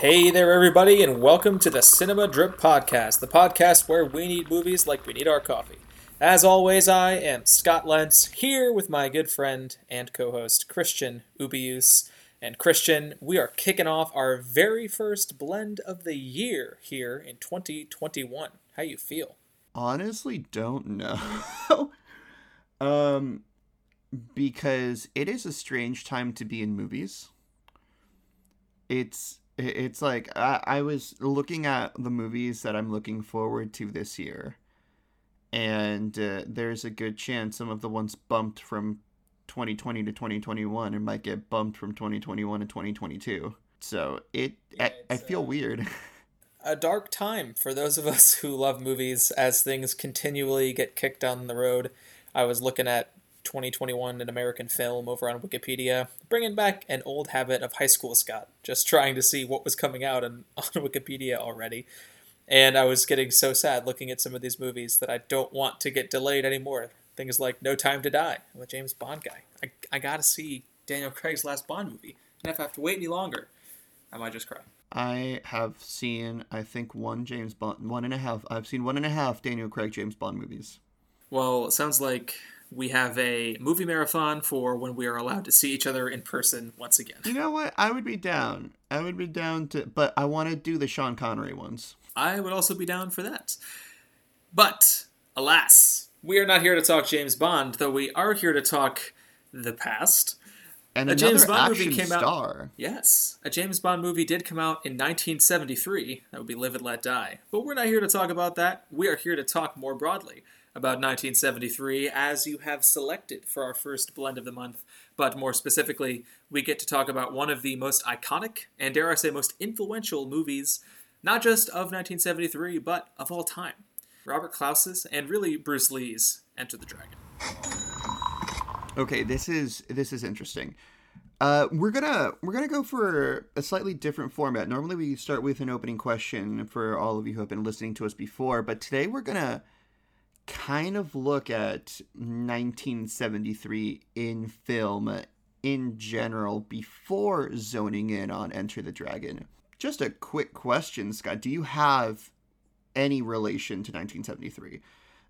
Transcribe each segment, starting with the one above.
Hey there, everybody, and welcome to the Cinema Drip Podcast, the podcast where we need movies like we need our coffee. As always, I am Scott Lentz, here with my good friend and co host Christian Ubius. And Christian, we are kicking off our very first blend of the year here in 2021. How you feel? Honestly, don't know. um, because it is a strange time to be in movies. It's it's like I, I was looking at the movies that I'm looking forward to this year, and uh, there's a good chance some of the ones bumped from 2020 to 2021 and might get bumped from 2021 to 2022. So it, yeah, I, I, feel uh, weird. a dark time for those of us who love movies as things continually get kicked down the road. I was looking at 2021 an American film over on Wikipedia, bringing back an old habit of high school Scott, just trying to see what was coming out on, on Wikipedia already. And I was getting so sad looking at some of these movies that I don't want to get delayed anymore. Things like No Time to Die. I'm a James Bond guy. I, I gotta see Daniel Craig's last Bond movie. And if I have to wait any longer, I might just cry. I have seen, I think, one James Bond, one and a half. I've seen one and a half Daniel Craig James Bond movies. Well, it sounds like we have a movie marathon for when we are allowed to see each other in person once again. You know what? I would be down. I would be down to, but I want to do the Sean Connery ones. I would also be down for that. But, alas, we are not here to talk James Bond, though we are here to talk the past. And a James Bond movie came star. out. Yes, a James Bond movie did come out in 1973. That would be Live and Let Die. But we're not here to talk about that. We are here to talk more broadly about 1973 as you have selected for our first blend of the month. But more specifically, we get to talk about one of the most iconic and, dare I say, most influential movies, not just of 1973, but of all time. Robert Clouse's and really Bruce Lee's Enter the Dragon. Okay, this is this is interesting. Uh, we're gonna we're gonna go for a slightly different format. Normally, we start with an opening question for all of you who have been listening to us before, but today we're gonna kind of look at 1973 in film in general before zoning in on Enter the Dragon. Just a quick question, Scott. Do you have any relation to 1973?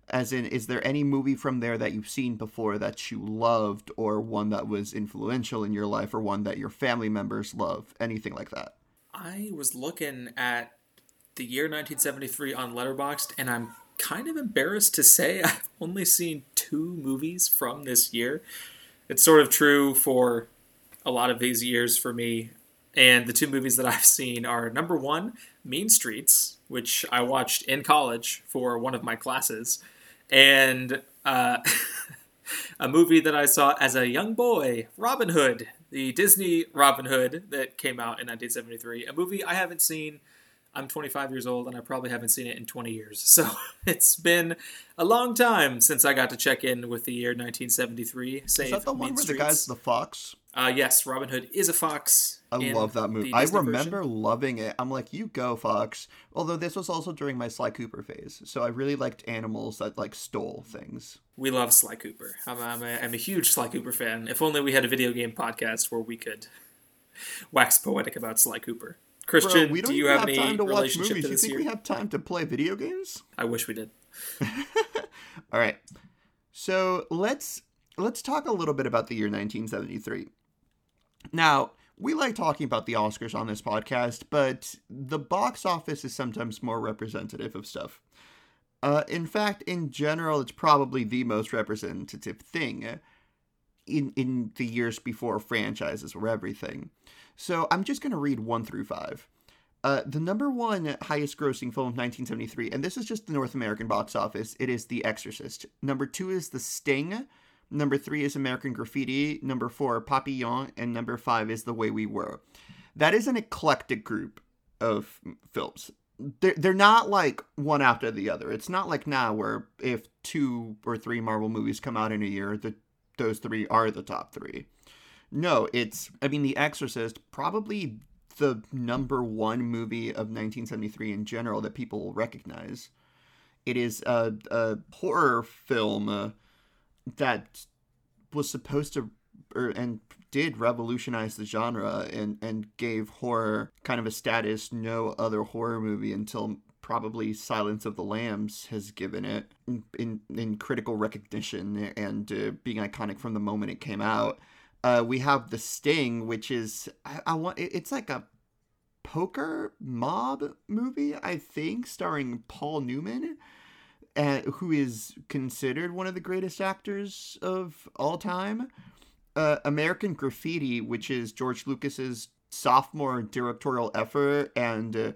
As in, is there any movie from there that you've seen before that you loved, or one that was influential in your life, or one that your family members love? Anything like that? I was looking at the year 1973 on Letterboxd, and I'm kind of embarrassed to say I've only seen two movies from this year. It's sort of true for a lot of these years for me. And the two movies that I've seen are number one, Mean Streets, which I watched in college for one of my classes, and uh, a movie that I saw as a young boy, Robin Hood, the Disney Robin Hood that came out in 1973, a movie I haven't seen I'm 25 years old and I probably haven't seen it in 20 years. So it's been a long time since I got to check in with the year 1973. Save is that the one where the guy's the fox? Uh, yes, Robin Hood is a fox. I love that movie. I remember version. loving it. I'm like, you go, fox. Although this was also during my Sly Cooper phase, so I really liked animals that like stole things. We love Sly Cooper. I'm, I'm, a, I'm a huge Sly Cooper fan. If only we had a video game podcast where we could wax poetic about Sly Cooper. Christian, Bro, we don't do you have, have any time to watch movies. Do you think year? we have time to play video games? I wish we did. All right. So let's let's talk a little bit about the year 1973. Now, we like talking about the Oscars on this podcast, but the box office is sometimes more representative of stuff. Uh, in fact, in general, it's probably the most representative thing in in the years before franchises were everything. So I'm just going to read one through five. Uh, the number one highest grossing film of 1973, and this is just the North American box office, it is The Exorcist. Number two is The Sting. Number three is American Graffiti. Number four, Papillon. And number five is The Way We Were. That is an eclectic group of films. They're, they're not like one after the other. It's not like now where if two or three Marvel movies come out in a year, the, those three are the top three. No, it's I mean The Exorcist probably the number one movie of 1973 in general that people will recognize. It is a, a horror film uh, that was supposed to, or, and did revolutionize the genre and and gave horror kind of a status no other horror movie until probably Silence of the Lambs has given it in in critical recognition and uh, being iconic from the moment it came out. Uh, we have The Sting, which is I, I want it's like a poker mob movie, I think, starring Paul Newman, uh, who is considered one of the greatest actors of all time. Uh, American Graffiti, which is George Lucas's sophomore directorial effort and uh,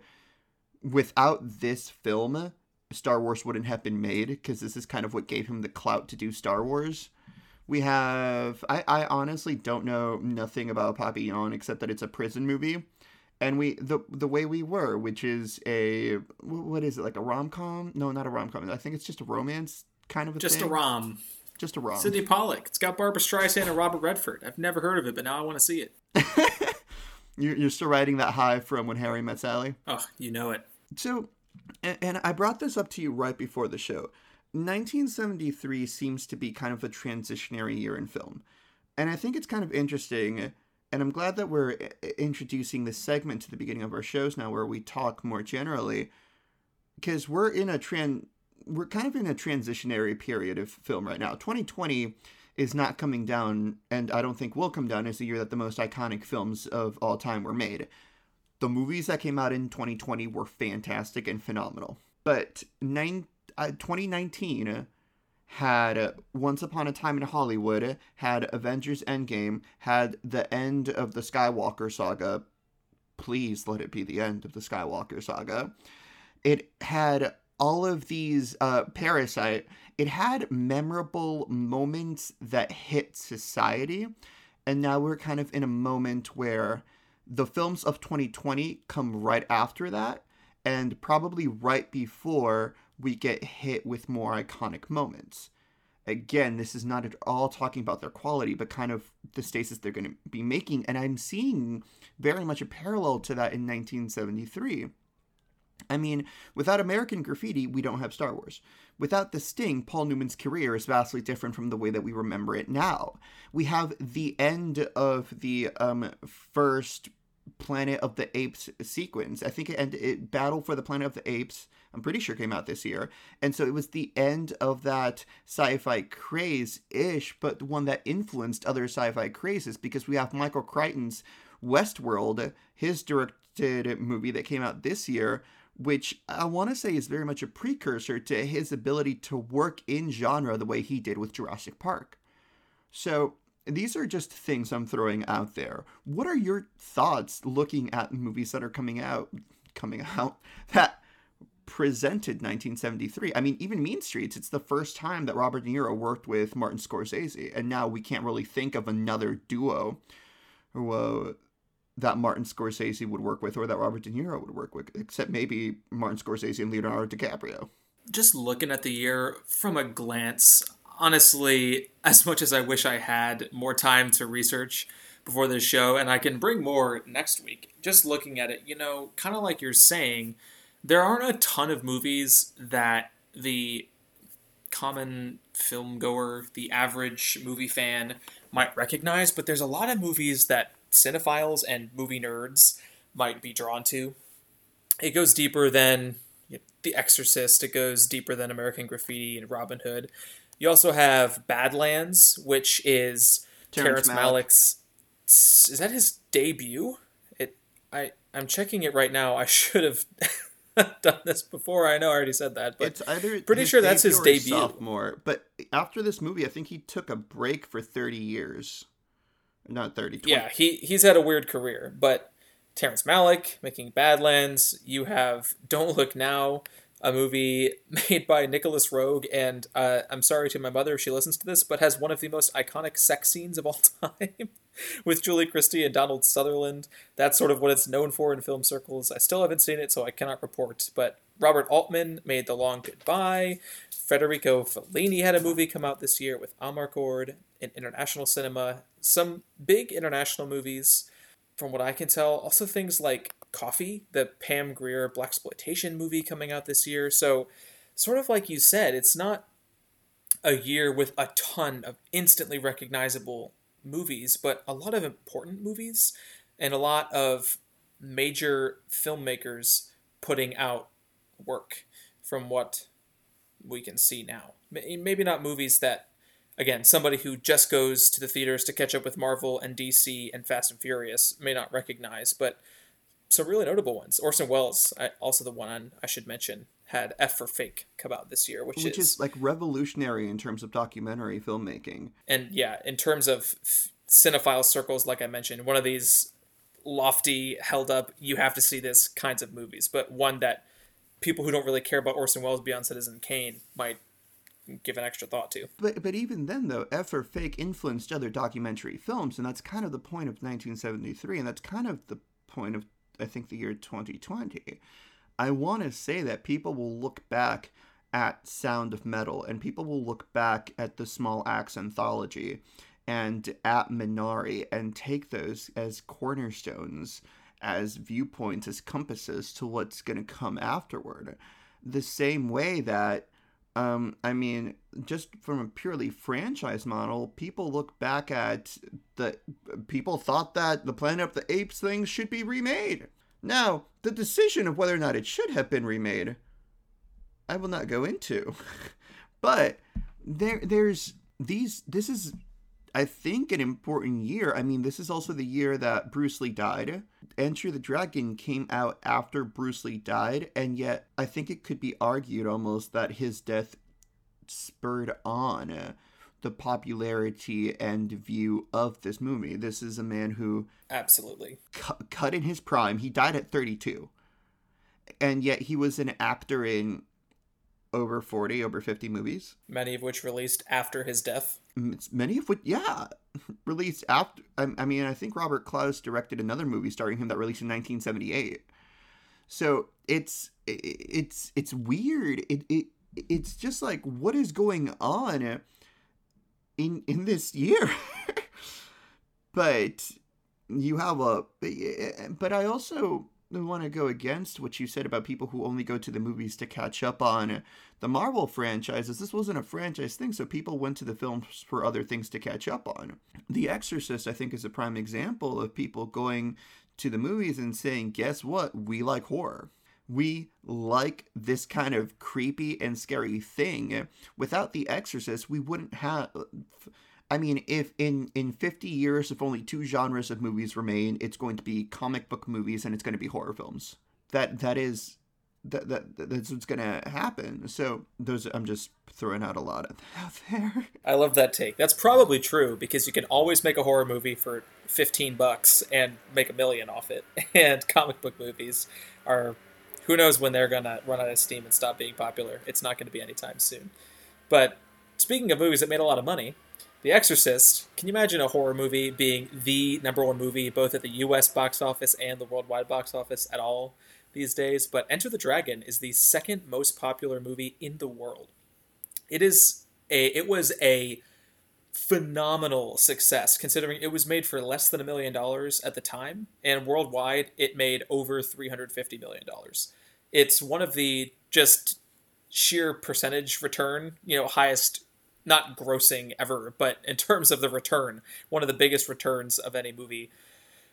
without this film, Star Wars wouldn't have been made because this is kind of what gave him the clout to do Star Wars. We have I, I honestly don't know nothing about Papillon except that it's a prison movie. And we the the way we were, which is a what is it like a rom com? No, not a rom com. I think it's just a romance kind of a just thing. a rom. Just a rom. Sydney Pollack. It's got Barbra Streisand and Robert Redford. I've never heard of it, but now I want to see it. you're, you're still riding that high from when Harry met Sally. Oh, you know it. So, and I brought this up to you right before the show. 1973 seems to be kind of a transitionary year in film. And I think it's kind of interesting. And I'm glad that we're eh, eh, introducing this segment to the beginning of our shows now where we talk more generally. Because we're in a trend, we're kind of in a transitionary period of film right now. 2020 is not coming down, and I don't think will come down as the year that the most iconic films of all time were made the movies that came out in 2020 were fantastic and phenomenal. But nine, uh, 2019 had Once Upon a Time in Hollywood, had Avengers Endgame, had the end of the Skywalker saga. Please let it be the end of the Skywalker saga. It had all of these uh, Parasite. It had memorable moments that hit society, and now we're kind of in a moment where the films of 2020 come right after that, and probably right before we get hit with more iconic moments. Again, this is not at all talking about their quality, but kind of the stasis they're going to be making. And I'm seeing very much a parallel to that in 1973. I mean, without American Graffiti, we don't have Star Wars. Without The Sting, Paul Newman's career is vastly different from the way that we remember it now. We have the end of the um, first Planet of the Apes sequence. I think it ended it Battle for the Planet of the Apes. I'm pretty sure came out this year. And so it was the end of that sci-fi craze ish, but the one that influenced other sci-fi crazes because we have Michael Crichton's Westworld, his directed movie that came out this year, which I want to say is very much a precursor to his ability to work in genre the way he did with Jurassic Park. So these are just things I'm throwing out there. What are your thoughts looking at movies that are coming out coming out that presented 1973? I mean, even Mean Streets, it's the first time that Robert De Niro worked with Martin Scorsese, and now we can't really think of another duo who uh, that Martin Scorsese would work with or that Robert De Niro would work with, except maybe Martin Scorsese and Leonardo DiCaprio. Just looking at the year from a glance, honestly, as much as I wish I had more time to research before this show, and I can bring more next week, just looking at it, you know, kind of like you're saying, there aren't a ton of movies that the common film goer, the average movie fan might recognize, but there's a lot of movies that cinephiles and movie nerds might be drawn to. It goes deeper than you know, The Exorcist, it goes deeper than American Graffiti and Robin Hood. You also have Badlands, which is Terrence, Terrence Malick's. Is that his debut? It. I. I'm checking it right now. I should have done this before. I know I already said that, but it's either pretty sure that's his debut. Sophomore, but after this movie, I think he took a break for 30 years. Not 30. 20. Yeah, he he's had a weird career, but Terrence Malick making Badlands. You have Don't Look Now, a movie made by Nicolas Roeg, and uh, I'm sorry to my mother if she listens to this, but has one of the most iconic sex scenes of all time with Julie Christie and Donald Sutherland. That's sort of what it's known for in film circles. I still haven't seen it, so I cannot report. But Robert Altman made The Long Goodbye. Federico Fellini had a movie come out this year with Amarcord in international cinema. Some big international movies, from what I can tell. Also things like Coffy, the Pam Grier blaxploitation movie coming out this year. So, sort of like you said, it's not a year with a ton of instantly recognizable movies, but a lot of important movies and a lot of major filmmakers putting out work from what we can see now. Maybe not movies that, again, somebody who just goes to the theaters to catch up with Marvel and DC and Fast and Furious may not recognize, but some really notable ones. Orson Welles, also the one I should mention, had F for Fake come out this year, which, which is, is like revolutionary in terms of documentary filmmaking. And yeah, in terms of cinephile circles, like I mentioned, one of these lofty, held up, you have to see this kinds of movies, but one that people who don't really care about Orson Welles beyond Citizen Kane might give an extra thought to. But but even then though, F for Fake influenced other documentary films, and that's kind of the point of 1973, and that's kind of the point of I think the year 2020. I want to say that people will look back at Sound of Metal and people will look back at the Small Axe anthology and at Minari and take those as cornerstones, as viewpoints, as compasses to what's going to come afterward. The same way that um, I mean, just from a purely franchise model, people look back at the people thought that the Planet of the Apes thing should be remade. Now, the decision of whether or not it should have been remade, I will not go into. but there there's these this is I think an important year. I mean, this is also the year that Bruce Lee died. Enter the Dragon came out after Bruce Lee died, and yet I think it could be argued almost that his death spurred on the popularity and view of this movie. This is a man who absolutely cu- cut in his prime. He died at 32. And yet he was an actor in over 40, over 50 movies. Many of which released after his death. Many of which, yeah, released after. I, I mean, I think Robert Clouse directed another movie starring him that released in 1978. So it's it's it's weird. It it it's just like what is going on in in this year. but you have a but I also want to go against what you said about people who only go to the movies to catch up on the Marvel franchises. This wasn't a franchise thing, so people went to the films for other things to catch up on. The Exorcist, I think, is a prime example of people going to the movies and saying, guess what? We like horror. We like this kind of creepy and scary thing. Without The Exorcist, we wouldn't have. I mean, if in in 50 years, if only two genres of movies remain, it's going to be comic book movies and it's going to be horror films. That that is that, that that's what's going to happen. So those I'm just throwing out a lot of there. I love that take. That's probably true because you can always make a horror movie for 15 bucks and make a million off it. And comic book movies are who knows when they're going to run out of steam and stop being popular. It's not going to be anytime soon. But speaking of movies that made a lot of money, the Exorcist. Can you imagine a horror movie being the number one movie both at the U.S. box office and the worldwide box office at all these days? But Enter the Dragon is the second most popular movie in the world. It is a. It was a phenomenal success considering it was made for less than a million dollars at the time and worldwide it made over 350 million dollars it's one of the just sheer percentage return you know highest not grossing ever, but in terms of the return, one of the biggest returns of any movie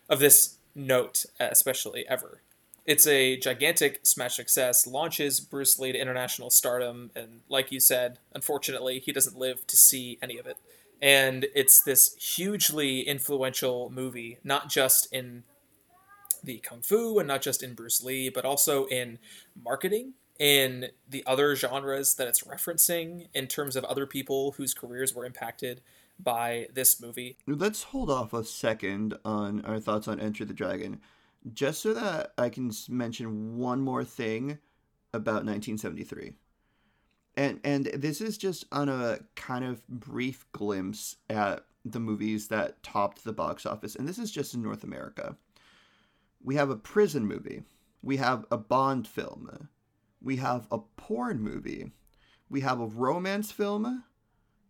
of this note, especially ever. It's a gigantic smash success, launches Bruce Lee to international stardom, and like you said, unfortunately, he doesn't live to see any of it. And it's this hugely influential movie, not just in the kung fu and not just in Bruce Lee, but also in marketing in the other genres that it's referencing in terms of other people whose careers were impacted by this movie. Let's hold off a second on our thoughts on Enter the Dragon, just so that I can mention one more thing about 1973. And and this is just on a kind of brief glimpse at the movies that topped the box office, and this is just in North America. We have a prison movie. We have a Bond film we have a porn movie, we have a romance film,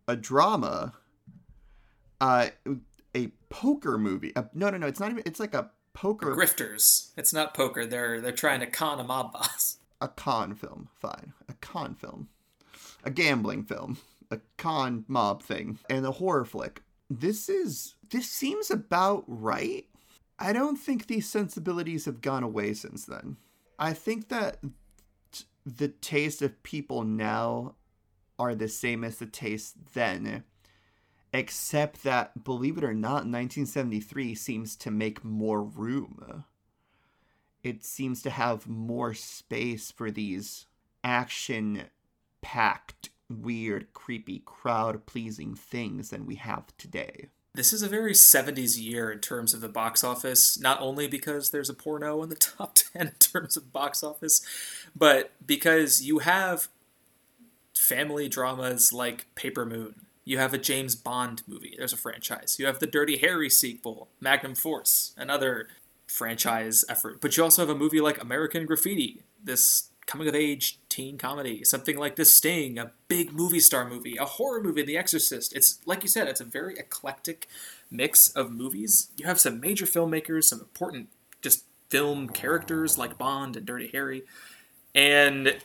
a drama, uh, a poker movie. Uh, no, no, no. It's not even. It's like a poker. Grifters. It's not poker. They're they're trying to con a mob boss. A con film. Fine. A con film. A gambling film. A con mob thing. And a horror flick. This is this seems about right. I don't think these sensibilities have gone away since then. I think that the taste of people now are the same as the taste then, except that, believe it or not, 1973 seems to make more room. It seems to have more space for these action packed, weird, creepy, crowd pleasing things than we have today. This is a very 70s year in terms of the box office, not only because there's a porno in the top 10 in terms of box office, but because you have family dramas like Paper Moon. You have a James Bond movie, there's a franchise. You have the Dirty Harry sequel, Magnum Force, another franchise effort. But you also have a movie like American Graffiti, this coming of age teen comedy, something like The Sting, a big movie star movie, a horror movie, The Exorcist. It's like you said, it's a very eclectic mix of movies. You have some major filmmakers, some important just film characters like Bond and Dirty Harry. And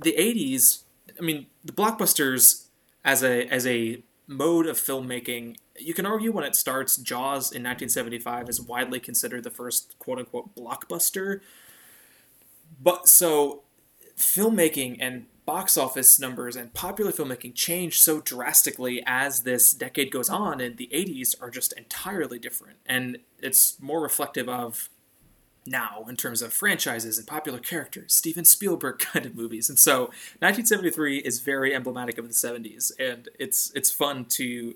the 80s, I mean, the blockbusters as a as a mode of filmmaking, you can argue when it starts, Jaws in 1975 is widely considered the first quote unquote blockbuster. But so filmmaking and box office numbers and popular filmmaking change so drastically as this decade goes on and the 80s are just entirely different. And it's more reflective of now in terms of franchises and popular characters steven spielberg kind of movies. And so 1973 is very emblematic of the 70s and it's it's fun to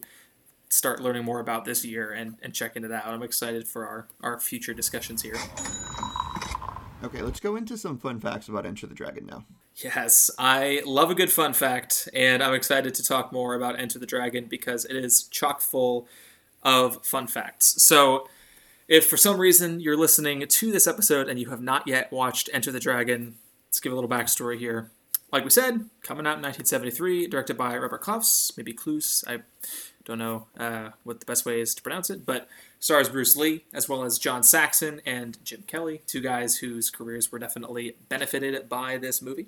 start learning more about this year and, and checking it out. I'm excited for our our future discussions here Okay, let's go into some fun facts about Enter the Dragon now. Yes, I love a good fun fact, and I'm excited to talk more about Enter the Dragon because it is chock full of fun facts. So, if for some reason you're listening to this episode and you have not yet watched Enter the Dragon, let's give a little backstory here. Like we said, coming out in 1973, directed by Robert Clouse, maybe Kloos. I don't know uh, what the best way is to pronounce it, but stars Bruce Lee, as well as John Saxon and Jim Kelly, two guys whose careers were definitely benefited by this movie.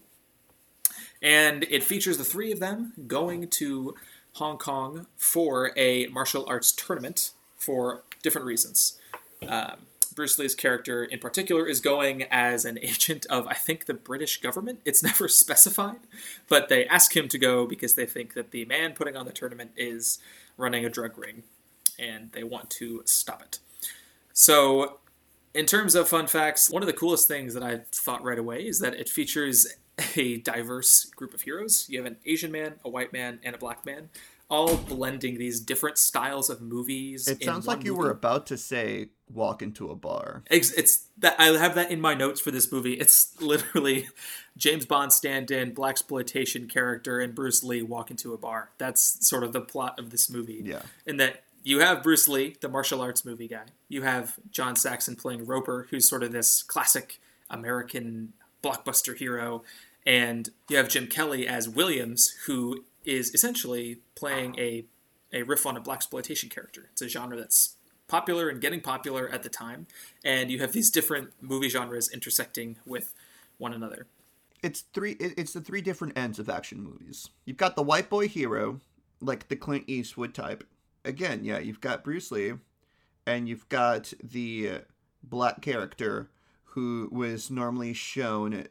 And it features the three of them going to Hong Kong for a martial arts tournament for different reasons. Um, Bruce Lee's character in particular is going as an agent of, I think, the British government. It's never specified, but they ask him to go because they think that the man putting on the tournament is running a drug ring and they want to stop it. So, in terms of fun facts, one of the coolest things that I thought right away is that it features a diverse group of heroes. You have an Asian man, a white man, and a black man, all blending these different styles of movies. It sounds like you movie. were about to say walk into a bar. It's, it's that I have that in my notes for this movie. It's literally James Bond stand-in, blaxploitation character, and Bruce Lee walk into a bar. That's sort of the plot of this movie. Yeah, and that you have Bruce Lee, the martial arts movie guy. You have John Saxon playing Roper, who's sort of this classic American blockbuster hero, and you have Jim Kelly as Williams, who is essentially playing a a riff on a blaxploitation character. It's a genre that's popular and getting popular at the time, and you have these different movie genres intersecting with one another. It's three. It's the three different ends of action movies. You've got the white boy hero, like the Clint Eastwood type, again, yeah, you've got Bruce Lee, and you've got the black character who was normally shown.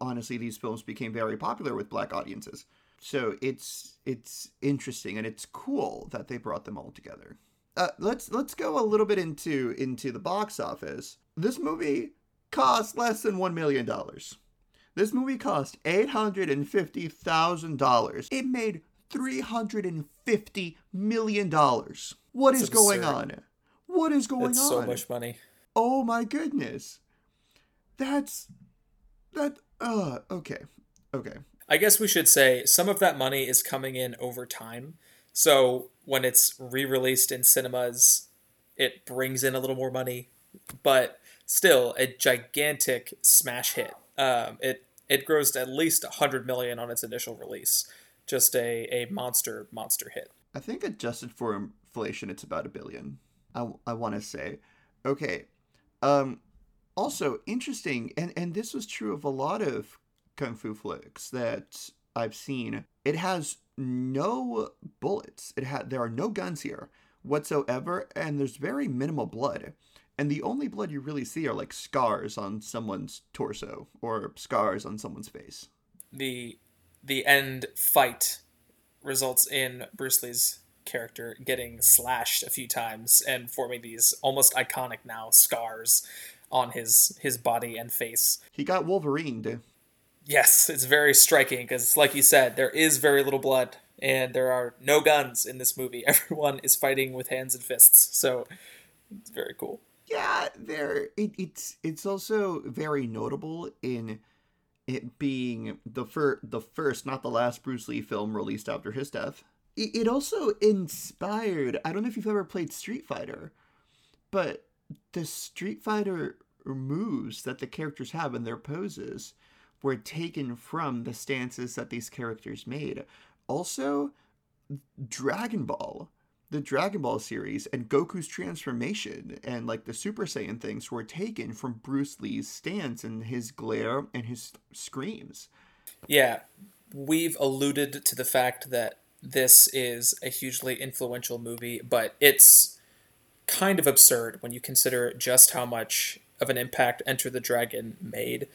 Honestly, these films became very popular with black audiences, so it's it's interesting and it's cool that they brought them all together. Uh, let's let's go a little bit into into the box office. This movie cost less than one million dollars. This movie cost eight hundred and fifty thousand dollars. It made $350 million. What is going on? What is going That's on? so much money. Oh my goodness. That's that uh okay. Okay. I guess we should say some of that money is coming in over time. So when it's re-released in cinemas, it brings in a little more money, but still a gigantic smash hit. Um, it it grossed at least 100 million on its initial release just a, a monster monster hit. I think adjusted for inflation, it's about a billion. I, I want to say, okay. Um, also interesting, and and this was true of a lot of kung fu flicks that I've seen. It has no bullets. It had there are no guns here, whatsoever, and there's very minimal blood. And the only blood you really see are like scars on someone's torso or scars on someone's face. The the end fight results in Bruce Lee's character getting slashed a few times and forming these almost iconic now scars on his his body and face. He got Wolverined. Yes, it's very striking because, like you said, there is very little blood and there are no guns in this movie. Everyone is fighting with hands and fists, so it's very cool. Yeah, there. It, it's it's also very notable in it being the fir- the first, not the last Bruce Lee film released after his death. It, it also inspired. I don't know if you've ever played Street Fighter, but the Street Fighter moves that the characters have in their poses were taken from the stances that these characters made. Also, Dragon Ball, the Dragon Ball series, and Goku's transformation and like the Super Saiyan things were taken from Bruce Lee's stance and his glare and his screams. Yeah, we've alluded to the fact that this is a hugely influential movie, but it's kind of absurd when you consider just how much of an impact Enter the Dragon made.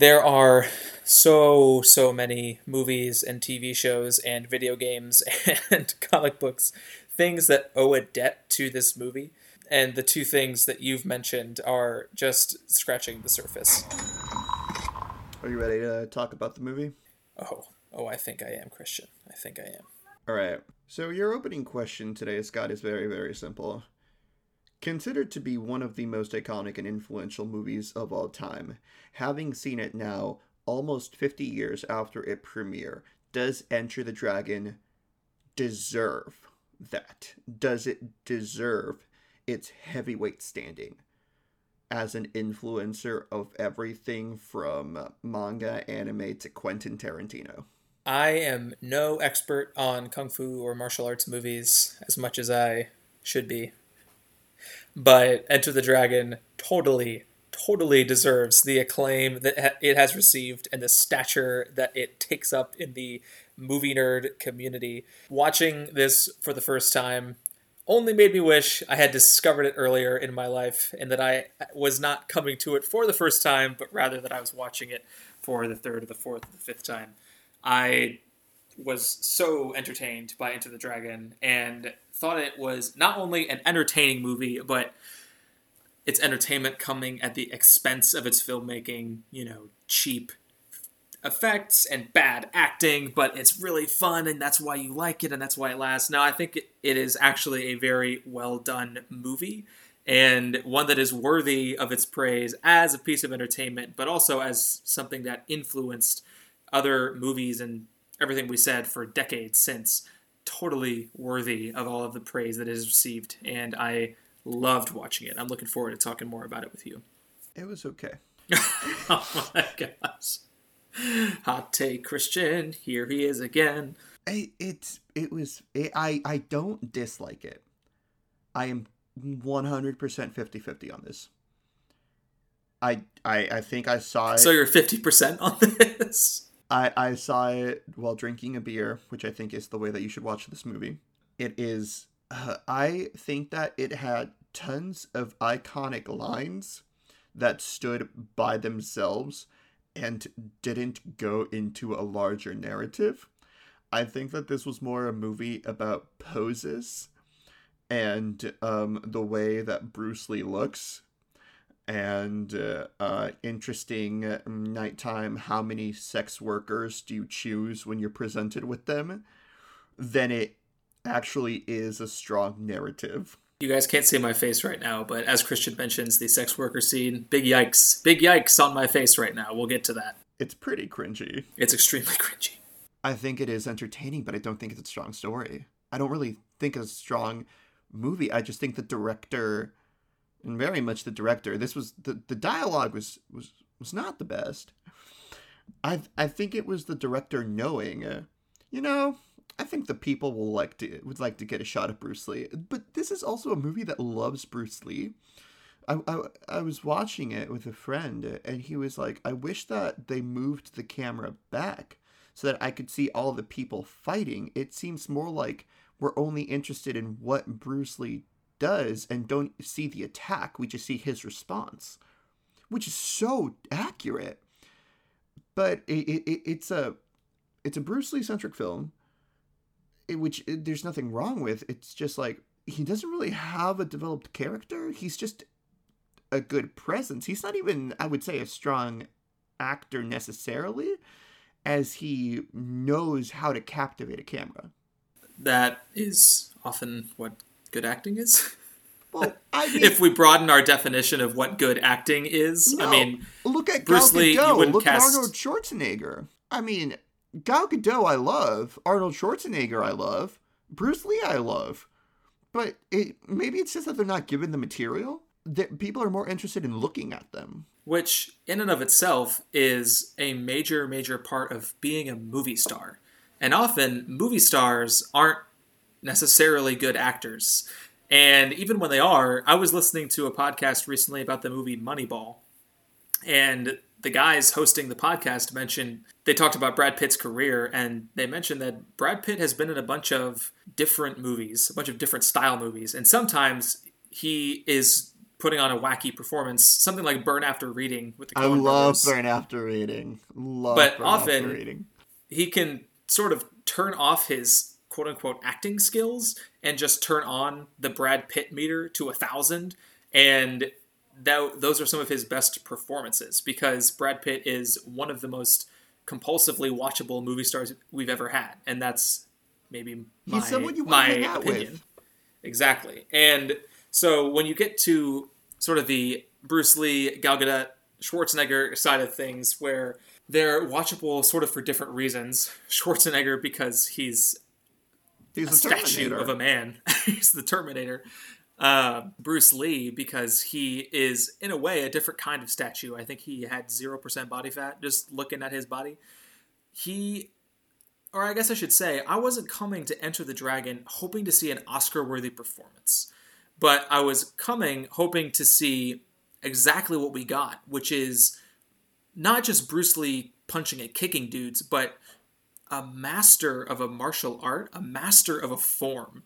There are so, so many movies and TV shows and video games and comic books, things that owe a debt to this movie. And the two things that you've mentioned are just scratching the surface. Are you ready to talk about the movie? Oh, oh, I think I am, Christian. I think I am. All right. So, your opening question today, Scott, is very, very simple. Considered to be one of the most iconic and influential movies of all time, having seen it now almost 50 years after it premiere, does Enter the Dragon deserve that? Does it deserve its heavyweight standing as an influencer of everything from manga, anime to Quentin Tarantino? I am no expert on kung fu or martial arts movies as much as I should be. But Enter the Dragon totally, totally deserves the acclaim that it has received and the stature that it takes up in the movie nerd community. Watching this for the first time only made me wish I had discovered it earlier in my life and that I was not coming to it for the first time, but rather that I was watching it for the third or the fourth or the fifth time. I was so entertained by Enter the Dragon and thought it was not only an entertaining movie, but its entertainment coming at the expense of its filmmaking, you know, cheap effects and bad acting, but it's really fun and that's why you like it and that's why it lasts. Now, I think it is actually a very well done movie and one that is worthy of its praise as a piece of entertainment, but also as something that influenced other movies and everything we said for decades since. Totally worthy of all of the praise that it has received, and I loved watching it. I'm looking forward to talking more about it with you. It was okay. oh my gosh. Hot take Christian, here he is again. I, it's it was it, I I don't dislike it. I am 100% 50-50 on this. I I I think I saw it. So you're 50% on this? I, I saw it while drinking a beer, which I think is the way that you should watch this movie. It is, uh, I think that it had tons of iconic lines that stood by themselves and didn't go into a larger narrative. I think that this was more a movie about poses and um, the way that Bruce Lee looks and uh, uh, interesting nighttime how many sex workers do you choose when you're presented with them? Then it actually is a strong narrative. You guys can't see my face right now but as christian mentions the sex worker scene big yikes big yikes on my face right now. We'll get to that. It's pretty cringy. It's extremely cringy. I think it is entertaining but i don't think it's a strong story. I don't really think it's a strong movie. I just think the director and very much the director. This was the the dialogue was was was not the best. I I think it was the director knowing, uh, you know, I think the people will like to would like to get a shot at Bruce Lee. But this is also a movie that loves Bruce Lee. I, I, I was watching it with a friend and he was like, I wish that they moved the camera back so that I could see all the people fighting. It seems more like we're only interested in what Bruce Lee does and don't see the attack. We just see his response, which is so accurate. But it, it, it's a it's a Bruce Lee centric film, which there's nothing wrong with. It's just like he doesn't really have a developed character. He's just a good presence. He's not even, I would say, a strong actor necessarily, as he knows how to captivate a camera. That is often what good acting is. Well, I mean, if we broaden our definition of what good acting is, no, I mean, look at Bruce Gal Lee, you wouldn't look cast- at Arnold Schwarzenegger. I mean, Gal Gadot, I love. Arnold Schwarzenegger, I love. Bruce Lee, I love. But it maybe it's just that they're not given the material. That people are more interested in looking at them. which in and of itself is a major, major part of being a movie star. And often, movie stars aren't necessarily good actors. And even when they are, I was listening to a podcast recently about the movie Moneyball. And the guys hosting the podcast mentioned they talked about Brad Pitt's career, and they mentioned that Brad Pitt has been in a bunch of different movies, a bunch of different style movies, and sometimes he is putting on a wacky performance, something like Burn After Reading with the I love brothers. Burn After Reading. Love But Burn often- After Reading. He can sort of turn off his quote unquote acting skills and just turn on the Brad Pitt meter to a thousand, and that those are some of his best performances because Brad Pitt is one of the most compulsively watchable movie stars we've ever had, and that's maybe my, He's someone you my opinion. with. Exactly. And so when you get to sort of the Bruce Lee, Gal Gadot, Schwarzenegger side of things, where they're watchable sort of for different reasons. Schwarzenegger because he's He's a statue Terminator. of a man. he's the Terminator. Uh, Bruce Lee because he is in a way a different kind of statue. I think he had zero percent body fat. Just looking at his body, he, or I guess I should say, I wasn't coming to Enter the Dragon hoping to see an Oscar-worthy performance, but I was coming hoping to see exactly what we got, which is not just Bruce Lee punching and kicking dudes, but a master of a martial art, a master of a form,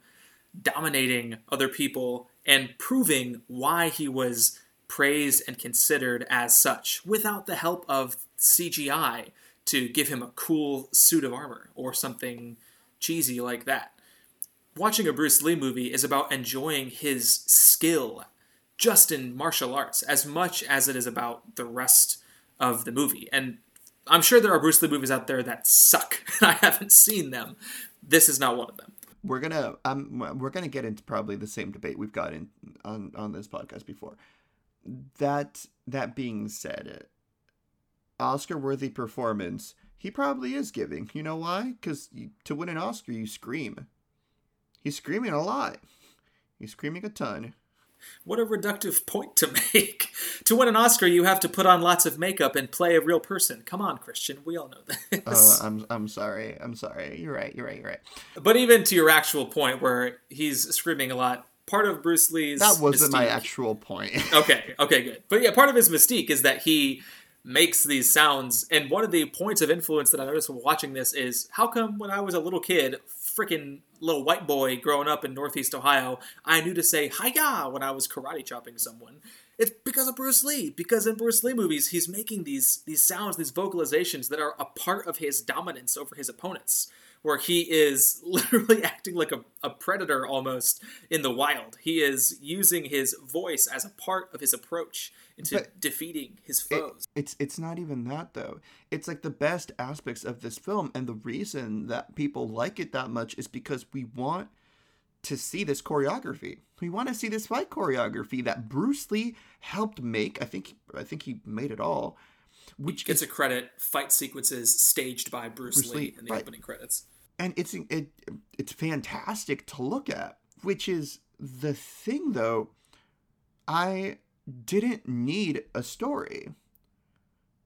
dominating other people and proving why he was praised and considered as such without the help of CGI to give him a cool suit of armor or something cheesy like that. Watching a Bruce Lee movie is about enjoying his skill just in martial arts as much as it is about the rest of the movie. And I'm sure there are Bruce Lee movies out there that suck. and I haven't seen them. This is not one of them. we're gonna um we're gonna get into probably the same debate we've got in on on this podcast before. That that being said, Oscar worthy performance he probably is giving. You know why? Because to win an Oscar, you scream. He's screaming a lot. He's screaming a ton. What a reductive point to make. to win an Oscar, you have to put on lots of makeup and play a real person. Come on, Christian. We all know this. Uh, I'm I'm sorry. I'm sorry. You're right. You're right. You're right. but even to your actual point where he's screaming a lot, part of Bruce Lee's. That wasn't my actual point. okay, okay, good. But yeah, part of his mystique is that he makes these sounds. And one of the points of influence that I noticed while watching this is how come when I was a little kid, freaking little white boy growing up in Northeast Ohio, I knew to say hiya when I was karate chopping someone. It's because of Bruce Lee. Because in Bruce Lee movies, he's making these these sounds, these vocalizations that are a part of his dominance over his opponents where he is literally acting like a, a predator almost in the wild. He is using his voice as a part of his approach into But- defeating his It- foes. it's it's not even that though. It's like the best aspects of this film, and the reason that people like it that much is because we want to see this choreography. We want to see this fight choreography that Bruce Lee helped make. I think I think he made it all. Which Gets is, a credit fight sequences staged by Bruce, Bruce Lee, Lee, in the right. opening credits. And it's it it's fantastic to look at. Which is the thing though. I didn't need a story.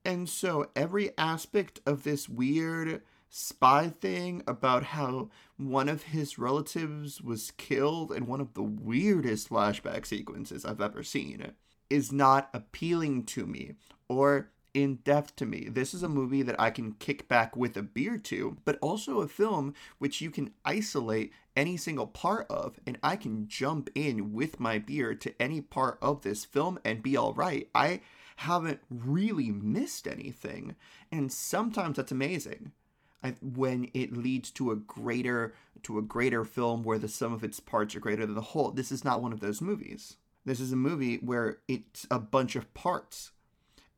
And so every aspect of this weird spy thing about how one of his relatives was killed in one of the weirdest flashback sequences I've ever seen is not appealing to me or in depth to me. This is a movie that I can kick back with a beer to, but also a film which you can isolate any single part of, and I can jump in with my beer to any part of this film and be all right. I haven't really missed anything, and sometimes that's amazing. I, when it leads to a greater to a greater film where the sum of its parts are greater than the whole. This is not one of those movies. This is a movie where it's a bunch of parts.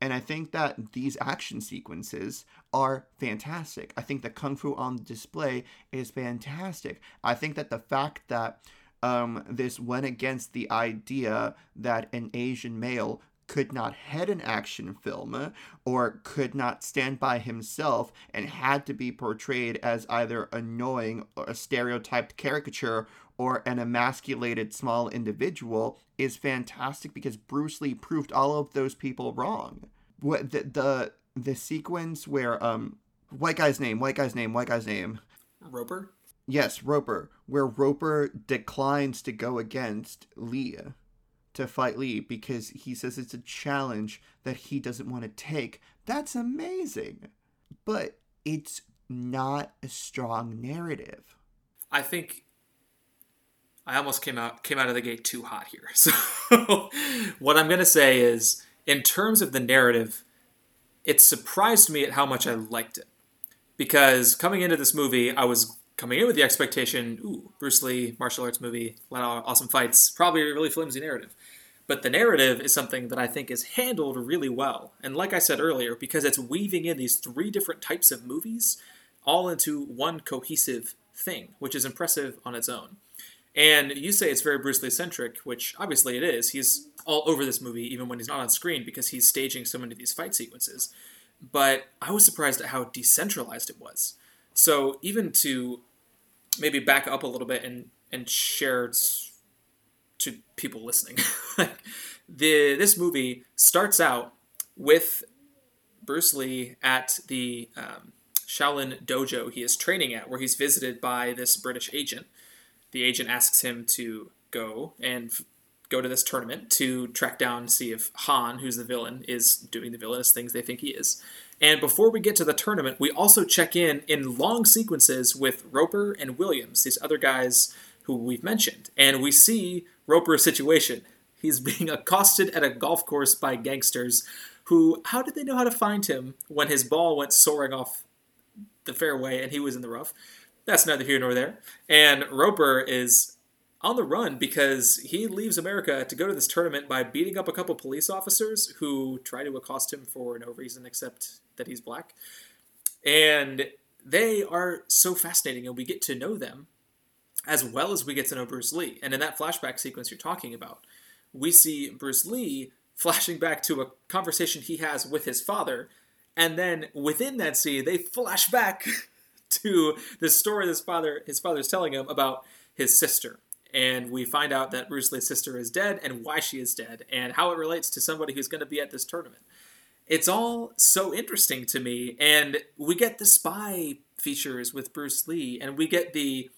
And I think that these action sequences are fantastic. I think the kung fu on display is fantastic. I think that the fact that um, this went against the idea that an Asian male could not head an action film or could not stand by himself and had to be portrayed as either annoying or a stereotyped caricature or an emasculated small individual is fantastic because Bruce Lee proved all of those people wrong. What the the, the sequence where um white guy's name, white guy's name, white guy's name. Roper? Yes, Roper, where Roper declines to go against Lee to fight Lee because he says it's a challenge that he doesn't want to take. That's amazing. But it's not a strong narrative. I think I almost came out came out of the gate too hot here. So what I'm going to say is in terms of the narrative, it surprised me at how much I liked it. Because coming into this movie, I was coming in with the expectation, ooh, Bruce Lee, martial arts movie, a lot of awesome fights, probably a really flimsy narrative. But the narrative is something that I think is handled really well. And like I said earlier, because it's weaving in these three different types of movies all into one cohesive thing, which is impressive on its own. And you say it's very Bruce Lee centric, which obviously it is. He's all over this movie, even when he's not on screen, because he's staging so many of these fight sequences. But I was surprised at how decentralized it was. So even to maybe back up a little bit and and share to people listening, the this movie starts out with Bruce Lee at the um, Shaolin dojo he is training at, where he's visited by this British agent the agent asks him to go and f- go to this tournament to track down and see if Han, who's the villain, is doing the villainous things they think he is. And before we get to the tournament, we also check in in long sequences with Roper and Williams, these other guys who we've mentioned. And we see Roper's situation. He's being accosted at a golf course by gangsters who, how did they know how to find him when his ball went soaring off the fairway and he was in the rough? That's neither here nor there. And Roper is on the run because he leaves America to go to this tournament by beating up a couple police officers who try to accost him for no reason except that he's black. And they are so fascinating, and we get to know them as well as we get to know Bruce Lee. And in that flashback sequence you're talking about, we see Bruce Lee flashing back to a conversation he has with his father. And then within that scene, they flash back to the story his father his father's telling him about his sister. And we find out that Bruce Lee's sister is dead and why she is dead and how it relates to somebody who's going to be at this tournament. It's all so interesting to me. And we get the spy features with Bruce Lee and we get the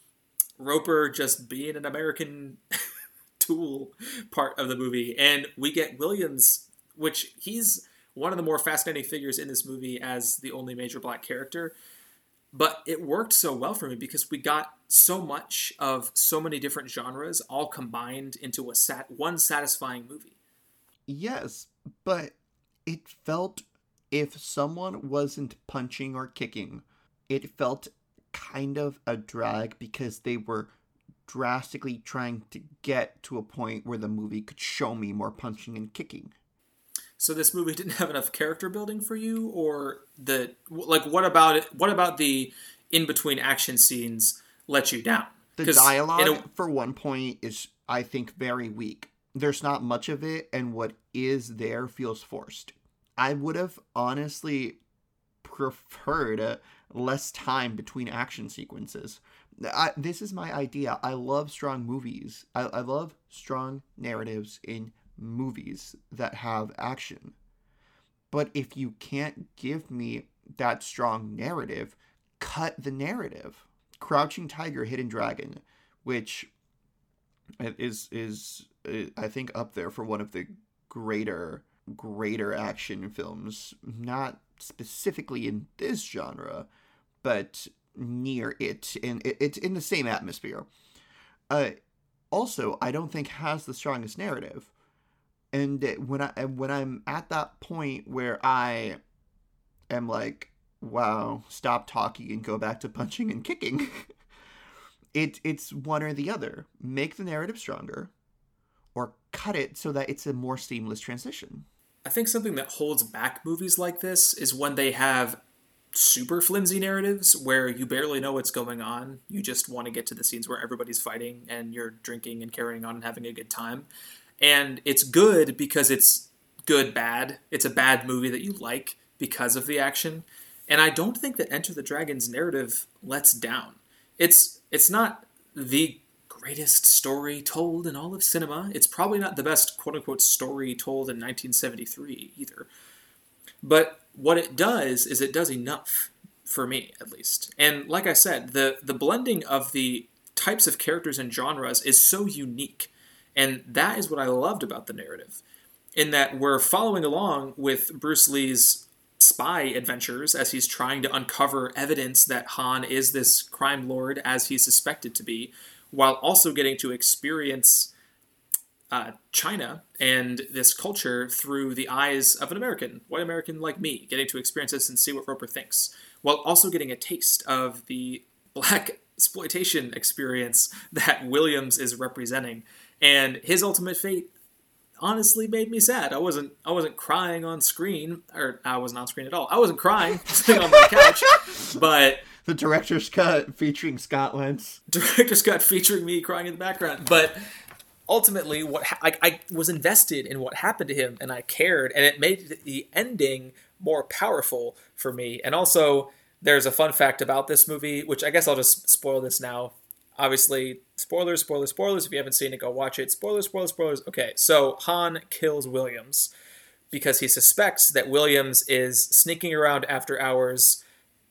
Roper just being an American tool part of the movie. And we get Williams, which he's one of the more fascinating figures in this movie as the only major black character but it worked so well for me because we got so much of so many different genres all combined into a sat one satisfying movie. Yes, but it felt if someone wasn't punching or kicking, it felt kind of a drag because they were drastically trying to get to a point where the movie could show me more punching and kicking. So this movie didn't have enough character building for you, or the like? What about it? What about the in between action scenes let you down? The dialogue, a, for one point, is I think very weak. There's not much of it, and what is there feels forced. I would have honestly preferred uh, less time between action sequences. I, this is my idea. I love strong movies. I, I love strong narratives in movies that have action. But if you can't give me that strong narrative, cut the narrative. Crouching Tiger, Hidden Dragon, which is is I think up there for one of the greater greater action films, not specifically in this genre, but near it, and it's in the same atmosphere. uh, also I don't think has the strongest narrative. And when I when I'm at that point where I am like, wow, stop talking and go back to punching and kicking. it it's one or the other. Make the narrative stronger or cut it so that it's a more seamless transition. I think something that holds back movies like this is when they have super flimsy narratives where you barely know what's going on. You just want to get to the scenes where everybody's fighting and you're drinking and carrying on and having a good time. And it's good because it's good bad. It's a bad movie that you like because of the action. And I don't think that Enter the Dragon's narrative lets down. It's it's not the greatest story told in all of cinema. It's probably not the best quote unquote story told in 1973 either. But what it does is it does enough for me at least. And like I said, the the blending of the types of characters and genres is so unique. And that is what I loved about the narrative. In that we're following along with Bruce Lee's spy adventures as he's trying to uncover evidence that Han is this crime lord as he's suspected to be, while also getting to experience uh, China and this culture through the eyes of an American, white American like me, getting to experience this and see what Roper thinks, while also getting a taste of the black exploitation experience that Williams is representing. And his ultimate fate honestly made me sad. I wasn't I wasn't crying on screen, or I wasn't on screen at all. I wasn't crying sitting on my couch, but the director's cut featuring Scott Lentz. Director's cut featuring me crying in the background, but ultimately, what ha- I, I was invested in what happened to him, and I cared, and it made the ending more powerful for me. And also, there's a fun fact about this movie, which I guess I'll just spoil this now obviously spoilers spoilers spoilers. If you haven't seen it go watch it. Spoilers spoilers spoilers. Okay so han kills williams because he suspects that williams is sneaking around after hours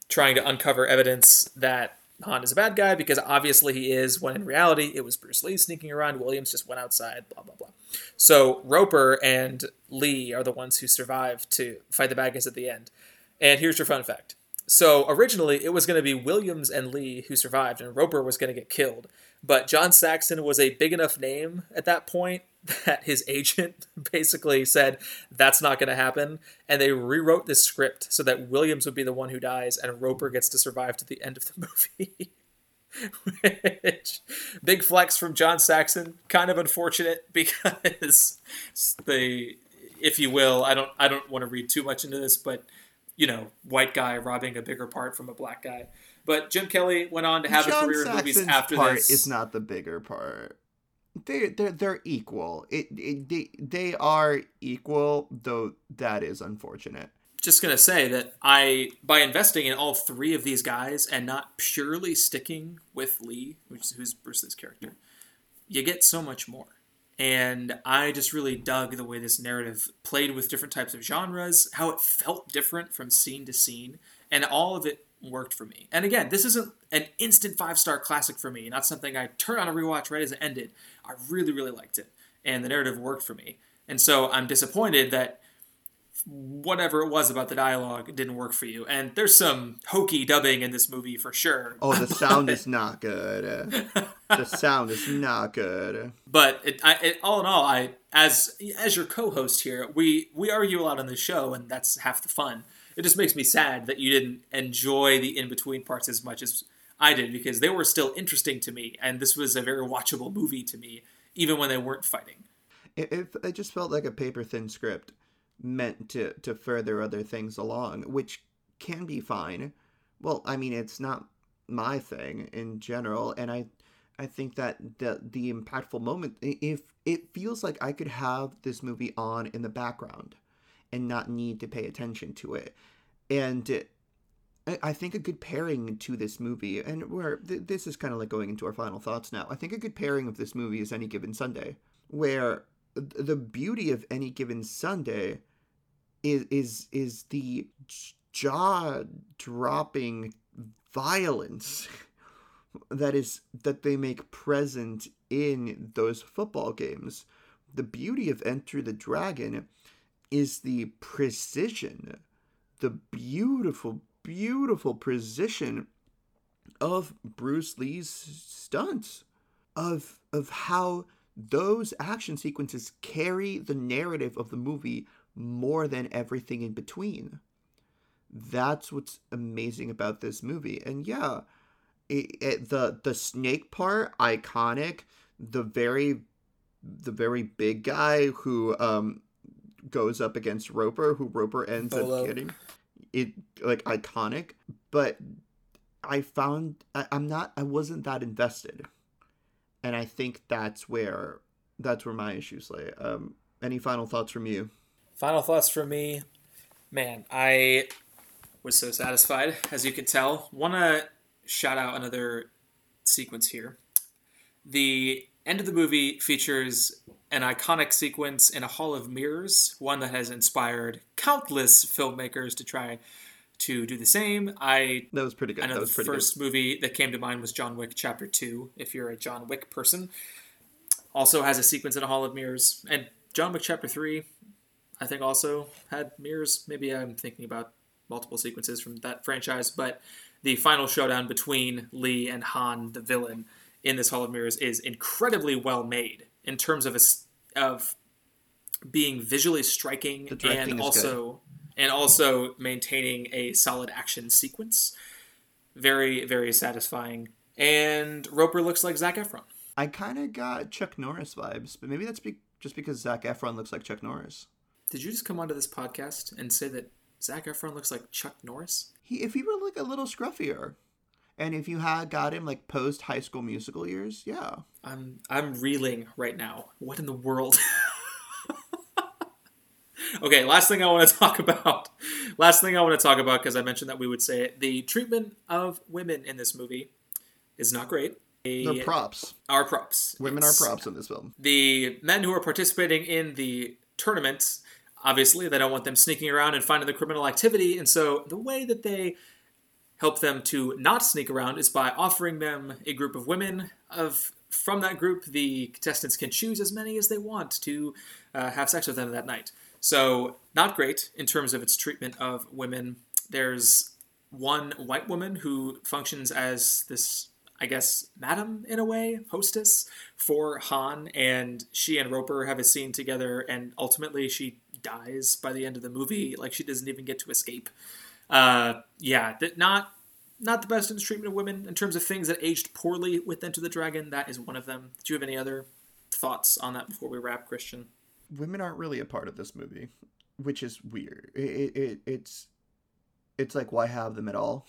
trying to uncover evidence that han is a bad guy because obviously he is when in reality it was bruce lee sneaking around. Williams just went outside blah blah blah. So roper and lee are the ones who survive to fight the bad guys at the end. And here's your fun fact so originally, it was going to be Williams and Lee who survived, and Roper was going to get killed. But John Saxon was a big enough name at that point that his agent basically said that's not going to happen, and they rewrote this script so that Williams would be the one who dies, and Roper gets to survive to the end of the movie. Which big flex from John Saxon, kind of unfortunate because they, if you will, I don't I don't want to read too much into this, but you know, white guy robbing a bigger part from a black guy. But Jim Kelly went on to have John a career Saxon's in movies after part this. Is not the bigger part. They they're they're equal. It, it they they are equal, though that is unfortunate. Just gonna say that I by investing in all three of these guys and not purely sticking with Lee, which who's Bruce Lee's character, you get so much more and I just really dug the way this narrative played with different types of genres, how it felt different from scene to scene, and all of it worked for me. And again, this isn't an instant five star classic for me, not something I turn on a rewatch right as it ended. I really, really liked it, and the narrative worked for me. And so I'm disappointed that whatever it was about the dialogue didn't work for you. And there's some hokey dubbing in this movie for sure. Oh, the sound is not good. the sound is not good. But it, I, it, all in all, I as as your co-host here, we we argue a lot on the show, and that's half the fun. It just makes me sad that you didn't enjoy the in between parts as much as I did because they were still interesting to me, and this was a very watchable movie to me, even when they weren't fighting. It, it, it just felt like a paper thin script meant to to further other things along, which can be fine. Well, I mean, it's not my thing in general, and I I think that the the impactful moment if it feels like I could have this movie on in the background and not need to pay attention to it. And I think a good pairing to this movie, and where this is kind of like going into our final thoughts now. I think a good pairing of this movie is Any Given Sunday, where the beauty of Any Given Sunday is is is the jaw dropping violence that is that they make present in those football games. The beauty of Enter the Dragon is the precision, the beautiful, beautiful precision of Bruce Lee's stunts. of of how those action sequences carry the narrative of the movie more than everything in between. That's what's amazing about this movie. And yeah, it, it, the the snake part iconic, the very the very big guy who um goes up against Roper, who Roper ends up getting. It like iconic, but I found I, I'm not I wasn't that invested, and I think that's where that's where my issues lay. Um, any final thoughts from you? Final thoughts from me, man. I was so satisfied, as you can tell. Want to shout out another sequence here. The end of the movie features an iconic sequence in a hall of mirrors, one that has inspired countless filmmakers to try to do the same. I that was pretty good. I know the first good. movie that came to mind was John Wick Chapter Two. If you're a John Wick person, also has a sequence in a hall of mirrors, and John Wick Chapter Three, I think also had mirrors. Maybe I'm thinking about multiple sequences from that franchise, but the final showdown between Lee and Han, the villain, in this Hall of Mirrors is incredibly well made in terms of a, of being visually striking and also and also maintaining a solid action sequence. Very very satisfying. And Roper looks like Zac Efron. I kind of got Chuck Norris vibes, but maybe that's be- just because Zac Efron looks like Chuck Norris. Did you just come onto this podcast and say that Zac Efron looks like Chuck Norris? He, if he were like a little scruffier, and if you had got him like post High School Musical years, yeah. I'm I'm reeling right now. What in the world? okay, last thing I want to talk about. Last thing I want to talk about because I mentioned that we would say it. The treatment of women in this movie is not great. The props. Our props. Women it's, are props in this film. The men who are participating in the tournament, obviously, they don't want them sneaking around and finding the criminal activity, and so the way that they help them to not sneak around is by offering them a group of women. Of from that group, the contestants can choose as many as they want to uh, have sex with them that night. So not great in terms of its treatment of women. There's one white woman who functions as this I guess, madam in a way, hostess for Han, and she and Roper have a scene together, and ultimately she dies by the end of the movie. Like she doesn't even get to escape. Uh, yeah, that not not the best in the treatment of women in terms of things that aged poorly with Enter the Dragon. That is one of them. Do you have any other thoughts on that before we wrap, Christian? Women aren't really a part of this movie, which is weird. It, it, it it's it's like why have them at all?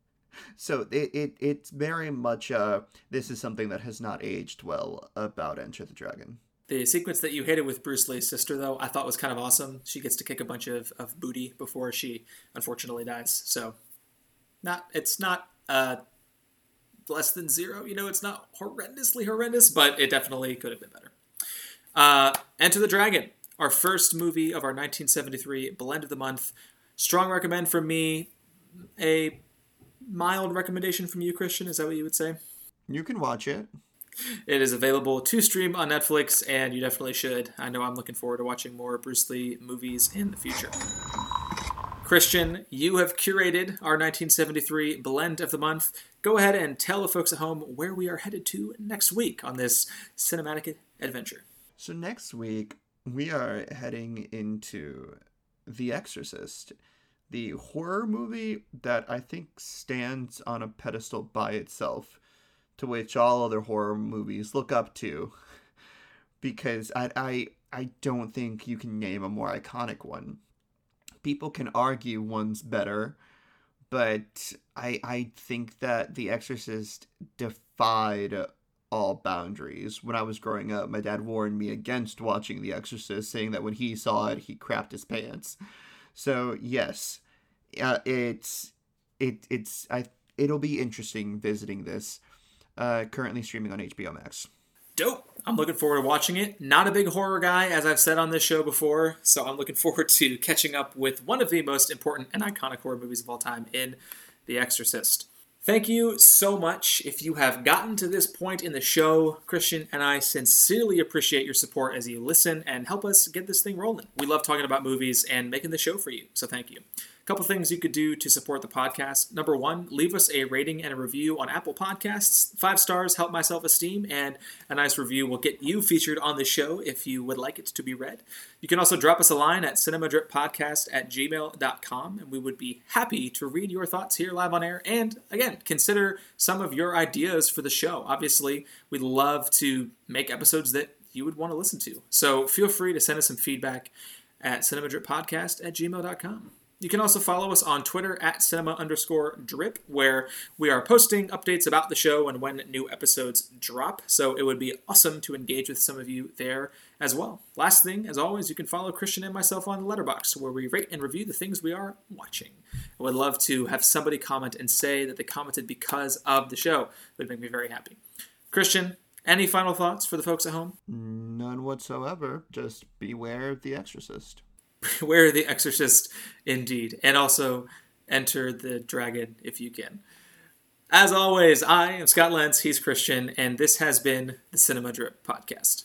so it, it it's very much uh this is something that has not aged well about Enter the Dragon. The sequence that you hated with Bruce Lee's sister, though, I thought was kind of awesome. She gets to kick a bunch of, of booty before she unfortunately dies. So, not it's not uh, less than zero. You know, it's not horrendously horrendous, but it definitely could have been better. Uh, Enter the Dragon, our first movie of our 1973 blend of the month. Strong recommend from me. A mild recommendation from you, Christian. Is that what you would say? You can watch it. It is available to stream on Netflix, and you definitely should. I know I'm looking forward to watching more Bruce Lee movies in the future. Christian, you have curated our 1973 blend of the month. Go ahead and tell the folks at home where we are headed to next week on this cinematic adventure. So, next week, we are heading into The Exorcist the horror movie that I think stands on a pedestal by itself, to which all other horror movies look up to, because I I I don't think you can name a more iconic one. People can argue one's better, but I I think that The Exorcist defied all boundaries. When I was growing up, my dad warned me against watching The Exorcist, saying that when he saw it, he crapped his pants. So yes, uh, it's it it's I it'll be interesting visiting this. Uh, currently streaming on HBO Max. Dope. I'm looking forward to watching it. Not a big horror guy, as I've said on this show before, so I'm looking forward to catching up with one of the most important and iconic horror movies of all time in The Exorcist. Thank you so much. If you have gotten to this point in the show, Christian and I sincerely appreciate your support as you listen and help us get this thing rolling. We love talking about movies and making the show for you, so thank you couple things you could do to support the podcast. Number one, leave us a rating and a review on Apple Podcasts. Five stars help my self esteem, and a nice review will get you featured on the show if you would like it to be read. You can also drop us a line at cinemadrippodcast at gmail.com, and we would be happy to read your thoughts here live on air. And again, consider some of your ideas for the show. Obviously, we love to make episodes that you would want to listen to. So feel free to send us some feedback at cinemadrippodcast at gmail.com. You can also follow us on Twitter at cinema underscore drip, where we are posting updates about the show and when new episodes drop. So it would be awesome to engage with some of you there as well. Last thing, as always, you can follow Christian and myself on Letterboxd, where we rate and review the things we are watching. I would love to have somebody comment and say that they commented because of the show. It would make me very happy. Christian, any final thoughts for the folks at home? None whatsoever. Just beware of the exorcist. Beware the exorcist, indeed. And also enter the dragon if you can. As always, I am Scott Lentz, he's Christian, and this has been the Cinema Drip Podcast.